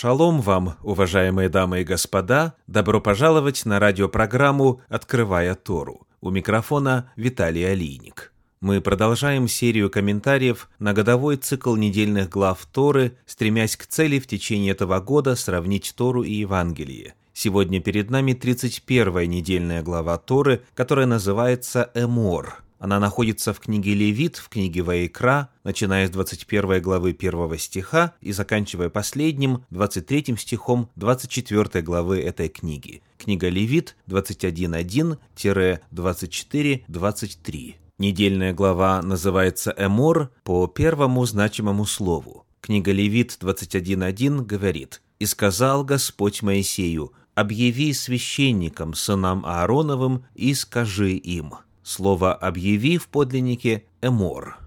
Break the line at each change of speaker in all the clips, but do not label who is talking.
Шалом вам, уважаемые дамы и господа! Добро пожаловать на радиопрограмму «Открывая Тору». У микрофона Виталий Алийник. Мы продолжаем серию комментариев на годовой цикл недельных глав Торы, стремясь к цели в течение этого года сравнить Тору и Евангелие. Сегодня перед нами 31-я недельная глава Торы, которая называется «Эмор», она находится в книге Левит, в книге Ваикра, начиная с 21 главы 1 стиха и заканчивая последним, 23 стихом 24 главы этой книги. Книга Левит 21.1-24.23. Недельная глава называется «Эмор» по первому значимому слову. Книга Левит 21.1 говорит «И сказал Господь Моисею, объяви священникам, сынам Аароновым, и скажи им». Слово «объяви» в подлиннике «эмор».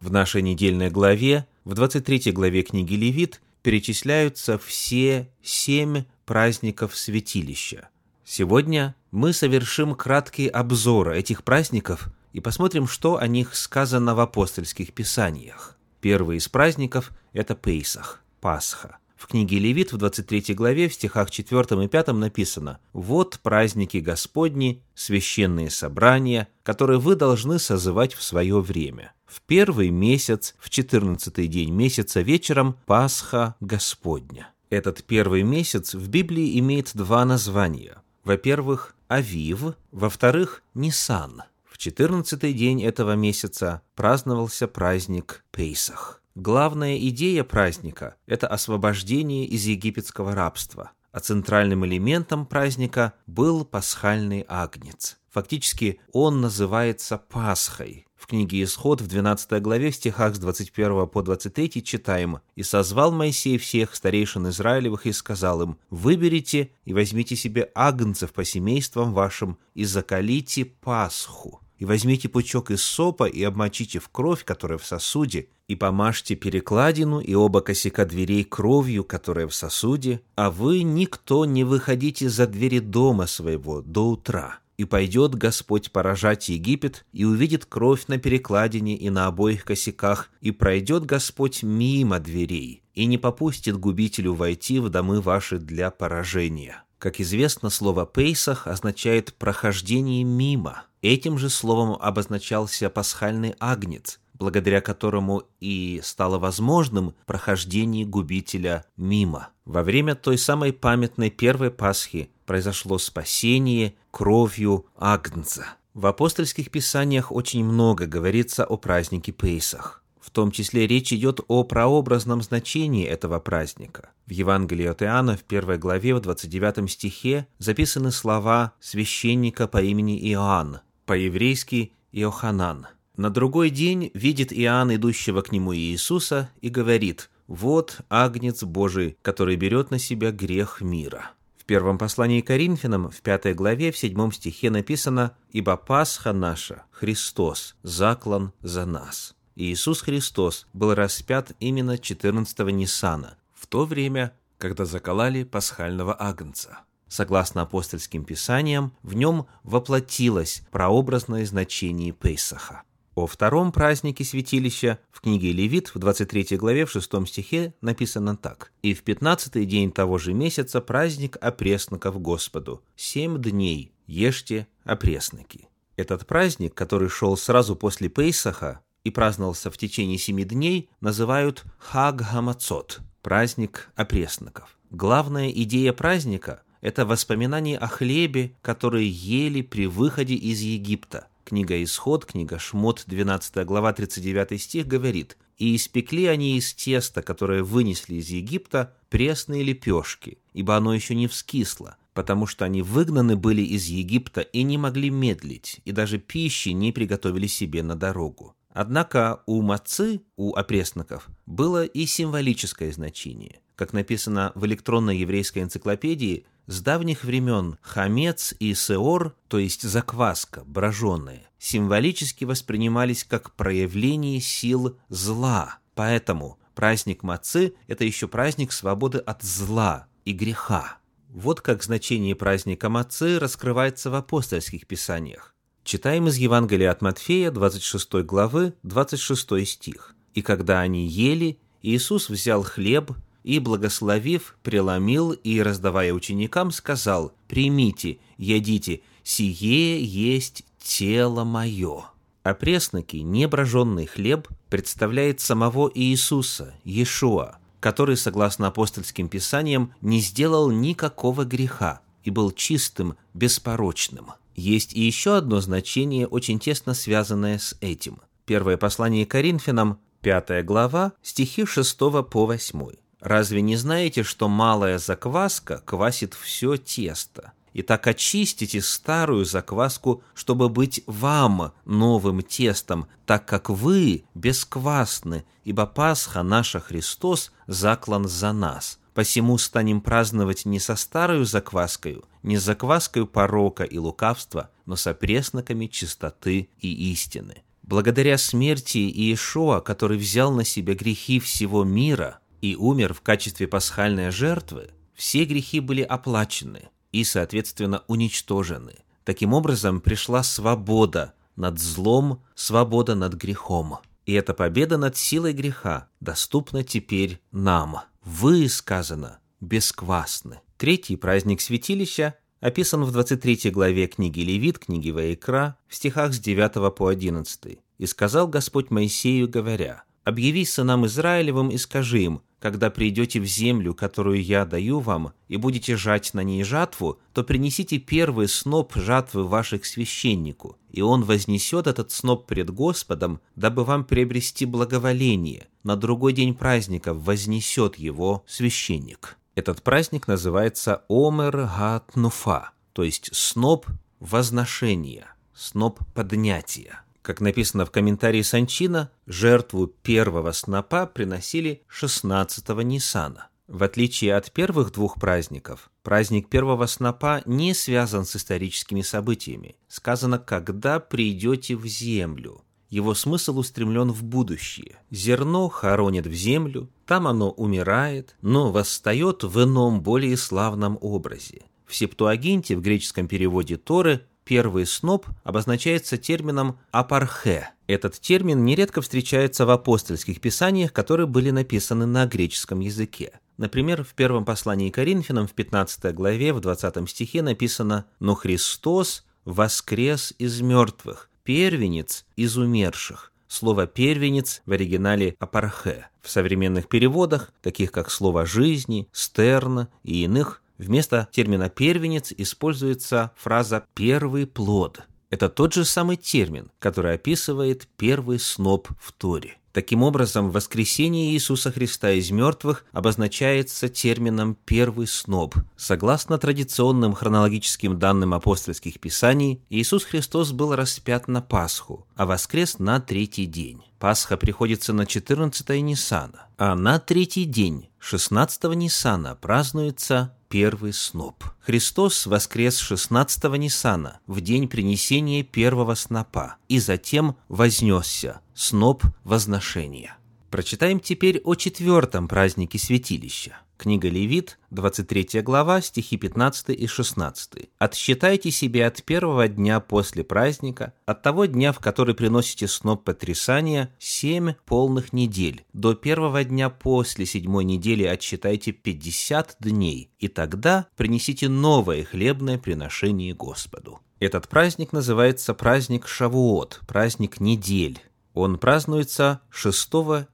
В нашей недельной главе, в 23 главе книги Левит, перечисляются все семь праздников святилища. Сегодня мы совершим краткий обзор этих праздников и посмотрим, что о них сказано в апостольских писаниях. Первый из праздников – это Пейсах, Пасха. В книге Левит в 23 главе в стихах 4 и 5 написано «Вот праздники Господни, священные собрания, которые вы должны созывать в свое время. В первый месяц, в 14 день месяца вечером, Пасха Господня». Этот первый месяц в Библии имеет два названия. Во-первых, Авив, во-вторых, Нисан. В 14 день этого месяца праздновался праздник Пейсах. Главная идея праздника – это освобождение из египетского рабства, а центральным элементом праздника был пасхальный агнец. Фактически он называется Пасхой. В книге Исход в 12 главе в стихах с 21 по 23 читаем «И созвал Моисей всех старейшин Израилевых и сказал им, «Выберите и возьмите себе агнцев по семействам вашим и закалите Пасху» и возьмите пучок из сопа и обмочите в кровь, которая в сосуде, и помажьте перекладину и оба косяка дверей кровью, которая в сосуде, а вы никто не выходите за двери дома своего до утра. И пойдет Господь поражать Египет, и увидит кровь на перекладине и на обоих косяках, и пройдет Господь мимо дверей, и не попустит губителю войти в домы ваши для поражения. Как известно, слово «пейсах» означает «прохождение мимо». Этим же словом обозначался пасхальный агнец, благодаря которому и стало возможным прохождение губителя мимо. Во время той самой памятной первой Пасхи произошло спасение кровью агнца. В апостольских писаниях очень много говорится о празднике Пейсах. В том числе речь идет о прообразном значении этого праздника. В Евангелии от Иоанна в первой главе в 29 стихе записаны слова священника по имени Иоанн, по-еврейски Иоханан. На другой день видит Иоанн идущего к нему Иисуса и говорит «Вот Агнец Божий, который берет на себя грех мира». В первом послании Коринфянам, в пятой главе, в седьмом стихе написано «Ибо Пасха наша, Христос, заклан за нас». Иисус Христос был распят именно 14-го Ниссана, в то время, когда заколали пасхального агнца. Согласно апостольским писаниям, в нем воплотилось прообразное значение Пейсаха. О втором празднике святилища в книге Левит в 23 главе в 6 стихе написано так. «И в пятнадцатый день того же месяца праздник опресноков Господу. Семь дней ешьте опресноки». Этот праздник, который шел сразу после Пейсаха и праздновался в течение семи дней, называют Хаг Хамацот – праздник опресноков. Главная идея праздника это воспоминание о хлебе, который ели при выходе из Египта. Книга Исход, книга Шмот, 12 глава, 39 стих говорит, «И испекли они из теста, которое вынесли из Египта, пресные лепешки, ибо оно еще не вскисло, потому что они выгнаны были из Египта и не могли медлить, и даже пищи не приготовили себе на дорогу». Однако у мацы, у опресноков, было и символическое значение. Как написано в электронной еврейской энциклопедии, с давних времен хамец и сеор, то есть закваска, броженые, символически воспринимались как проявление сил зла. Поэтому праздник Мацы – это еще праздник свободы от зла и греха. Вот как значение праздника Мацы раскрывается в апостольских писаниях. Читаем из Евангелия от Матфея, 26 главы, 26 стих. «И когда они ели, Иисус взял хлеб, и, благословив, преломил и, раздавая ученикам, сказал, «Примите, едите, сие есть тело мое». А пресноки, неброженный хлеб, представляет самого Иисуса, Иешуа, который, согласно апостольским писаниям, не сделал никакого греха и был чистым, беспорочным. Есть и еще одно значение, очень тесно связанное с этим. Первое послание Коринфянам, 5 глава, стихи 6 по 8. «Разве не знаете, что малая закваска квасит все тесто? И так очистите старую закваску, чтобы быть вам новым тестом, так как вы бесквасны, ибо Пасха наша Христос заклан за нас. Посему станем праздновать не со старою закваскою, не с закваскою порока и лукавства, но со пресноками чистоты и истины. Благодаря смерти Иешуа, который взял на себя грехи всего мира и умер в качестве пасхальной жертвы, все грехи были оплачены – и, соответственно, уничтожены. Таким образом, пришла свобода над злом, свобода над грехом. И эта победа над силой греха доступна теперь нам. Вы, сказано, бесквасны. Третий праздник святилища описан в 23 главе книги Левит, книги Ваикра, в стихах с 9 по 11. «И сказал Господь Моисею, говоря, «Объяви сынам Израилевым и скажи им, когда придете в землю, которую я даю вам, и будете жать на ней жатву, то принесите первый сноп жатвы ваших священнику, и он вознесет этот сноп пред Господом, дабы вам приобрести благоволение. На другой день праздника вознесет его священник. Этот праздник называется Омер Гатнуфа, то есть сноп возношения, сноп поднятия. Как написано в комментарии Санчина, жертву первого снопа приносили 16-го Ниссана. В отличие от первых двух праздников, праздник первого снопа не связан с историческими событиями. Сказано «когда придете в землю». Его смысл устремлен в будущее. Зерно хоронят в землю, там оно умирает, но восстает в ином, более славном образе. В Септуагинте, в греческом переводе Торы, Первый сноп обозначается термином «апархе». Этот термин нередко встречается в апостольских писаниях, которые были написаны на греческом языке. Например, в первом послании Коринфянам в 15 главе в 20 стихе написано «Но Христос воскрес из мертвых, первенец из умерших». Слово «первенец» в оригинале «апархе». В современных переводах, таких как слово «жизни», «стерна» и иных, Вместо термина «первенец» используется фраза «первый плод». Это тот же самый термин, который описывает первый сноп в Торе. Таким образом, воскресение Иисуса Христа из мертвых обозначается термином «первый сноб». Согласно традиционным хронологическим данным апостольских писаний, Иисус Христос был распят на Пасху, а воскрес на третий день. Пасха приходится на 14 Ниссана, а на третий день, 16 Ниссана, празднуется первый сноп. Христос воскрес 16 Ниссана в день принесения первого снопа и затем вознесся сноп возношения. Прочитаем теперь о четвертом празднике святилища. Книга Левит, 23 глава, стихи 15 и 16. «Отсчитайте себе от первого дня после праздника, от того дня, в который приносите сноп потрясания, семь полных недель. До первого дня после седьмой недели отсчитайте 50 дней, и тогда принесите новое хлебное приношение Господу». Этот праздник называется праздник Шавуот, праздник недель. Он празднуется 6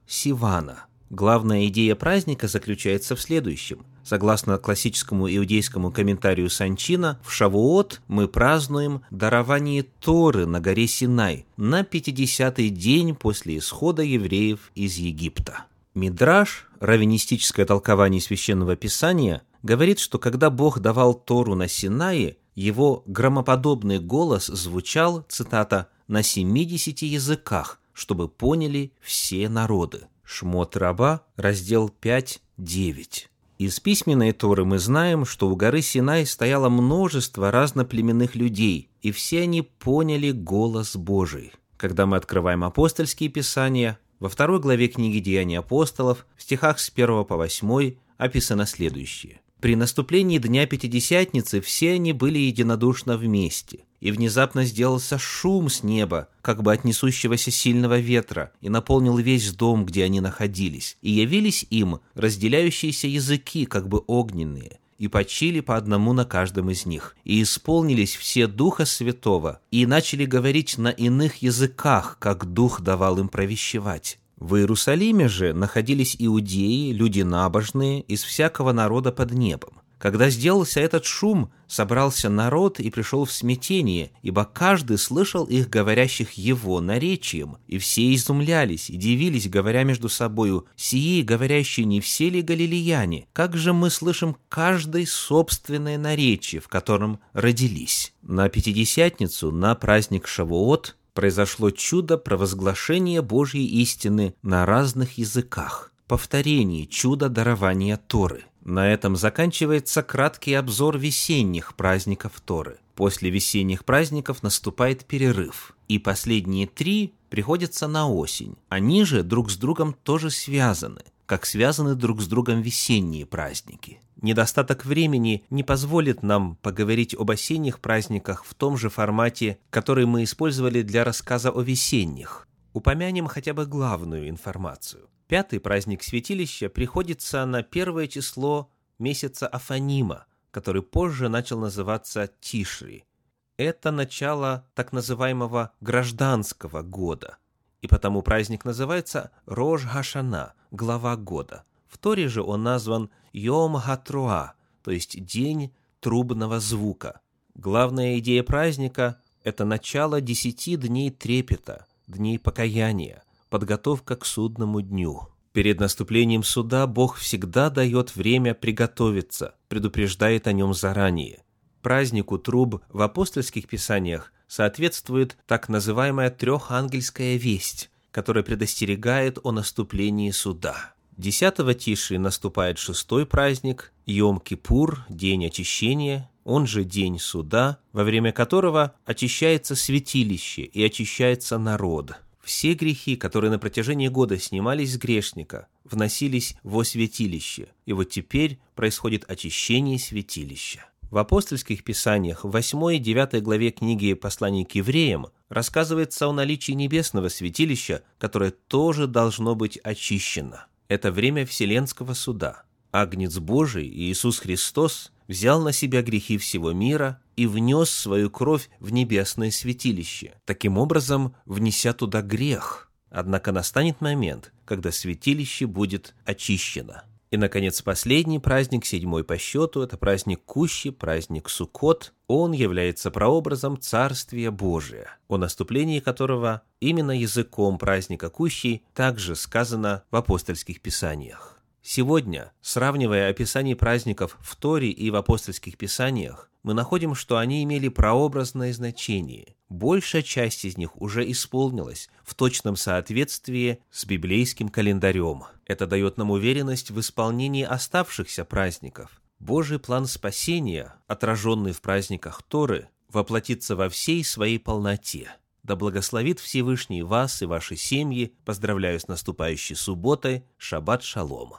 Сивана. Главная идея праздника заключается в следующем. Согласно классическому иудейскому комментарию Санчина, в Шавуот мы празднуем дарование Торы на горе Синай на 50-й день после исхода евреев из Египта. Мидраш, раввинистическое толкование священного писания, говорит, что когда Бог давал Тору на Синае, его громоподобный голос звучал, цитата, «на 70 языках, чтобы поняли все народы». Шмот раба, раздел 5-9. Из письменной Торы мы знаем, что у горы Синай стояло множество разноплеменных людей, и все они поняли голос Божий. Когда мы открываем апостольские писания, во второй главе книги «Деяния апостолов» в стихах с 1 по 8 описано следующее. При наступлении Дня Пятидесятницы все они были единодушно вместе, и внезапно сделался шум с неба, как бы от несущегося сильного ветра, и наполнил весь дом, где они находились, и явились им разделяющиеся языки, как бы огненные, и почили по одному на каждом из них, и исполнились все Духа Святого, и начали говорить на иных языках, как Дух давал им провещевать. В Иерусалиме же находились иудеи, люди набожные, из всякого народа под небом. Когда сделался этот шум, собрался народ и пришел в смятение, ибо каждый слышал их, говорящих его наречием, и все изумлялись и дивились, говоря между собою, «Сии, говорящие, не все ли галилеяне? Как же мы слышим каждое собственное наречие, в котором родились?» На Пятидесятницу, на праздник Шавуот, произошло чудо провозглашения Божьей истины на разных языках, повторение чуда дарования Торы. На этом заканчивается краткий обзор весенних праздников Торы. После весенних праздников наступает перерыв, и последние три приходятся на осень. Они же друг с другом тоже связаны, как связаны друг с другом весенние праздники. Недостаток времени не позволит нам поговорить об осенних праздниках в том же формате, который мы использовали для рассказа о весенних. Упомянем хотя бы главную информацию. Пятый праздник святилища приходится на первое число месяца Афанима, который позже начал называться Тишри. Это начало так называемого гражданского года, и потому праздник называется Рож Гашана, глава года – в Торе же он назван Йом Хатруа, то есть День трубного звука. Главная идея праздника – это начало десяти дней трепета, дней покаяния, подготовка к судному дню. Перед наступлением суда Бог всегда дает время приготовиться, предупреждает о нем заранее. Празднику труб в апостольских писаниях соответствует так называемая трехангельская весть, которая предостерегает о наступлении суда. 10 Тиши наступает шестой праздник, Йом-Кипур, день очищения, он же день суда, во время которого очищается святилище и очищается народ. Все грехи, которые на протяжении года снимались с грешника, вносились во святилище, и вот теперь происходит очищение святилища. В апостольских писаниях в 8 и 9 главе книги «Послание к евреям» рассказывается о наличии небесного святилища, которое тоже должно быть очищено это время Вселенского суда. Агнец Божий, Иисус Христос, взял на себя грехи всего мира и внес свою кровь в небесное святилище, таким образом внеся туда грех. Однако настанет момент, когда святилище будет очищено. И, наконец, последний праздник, седьмой по счету, это праздник Кущи, праздник Суккот. Он является прообразом Царствия Божия, о наступлении которого именно языком праздника Кущи также сказано в апостольских писаниях. Сегодня, сравнивая описание праздников в Торе и в апостольских писаниях, мы находим, что они имели прообразное значение. Большая часть из них уже исполнилась в точном соответствии с библейским календарем. Это дает нам уверенность в исполнении оставшихся праздников. Божий план спасения, отраженный в праздниках Торы, воплотится во всей своей полноте. Да благословит Всевышний вас и ваши семьи. Поздравляю с наступающей субботой. Шаббат шалом.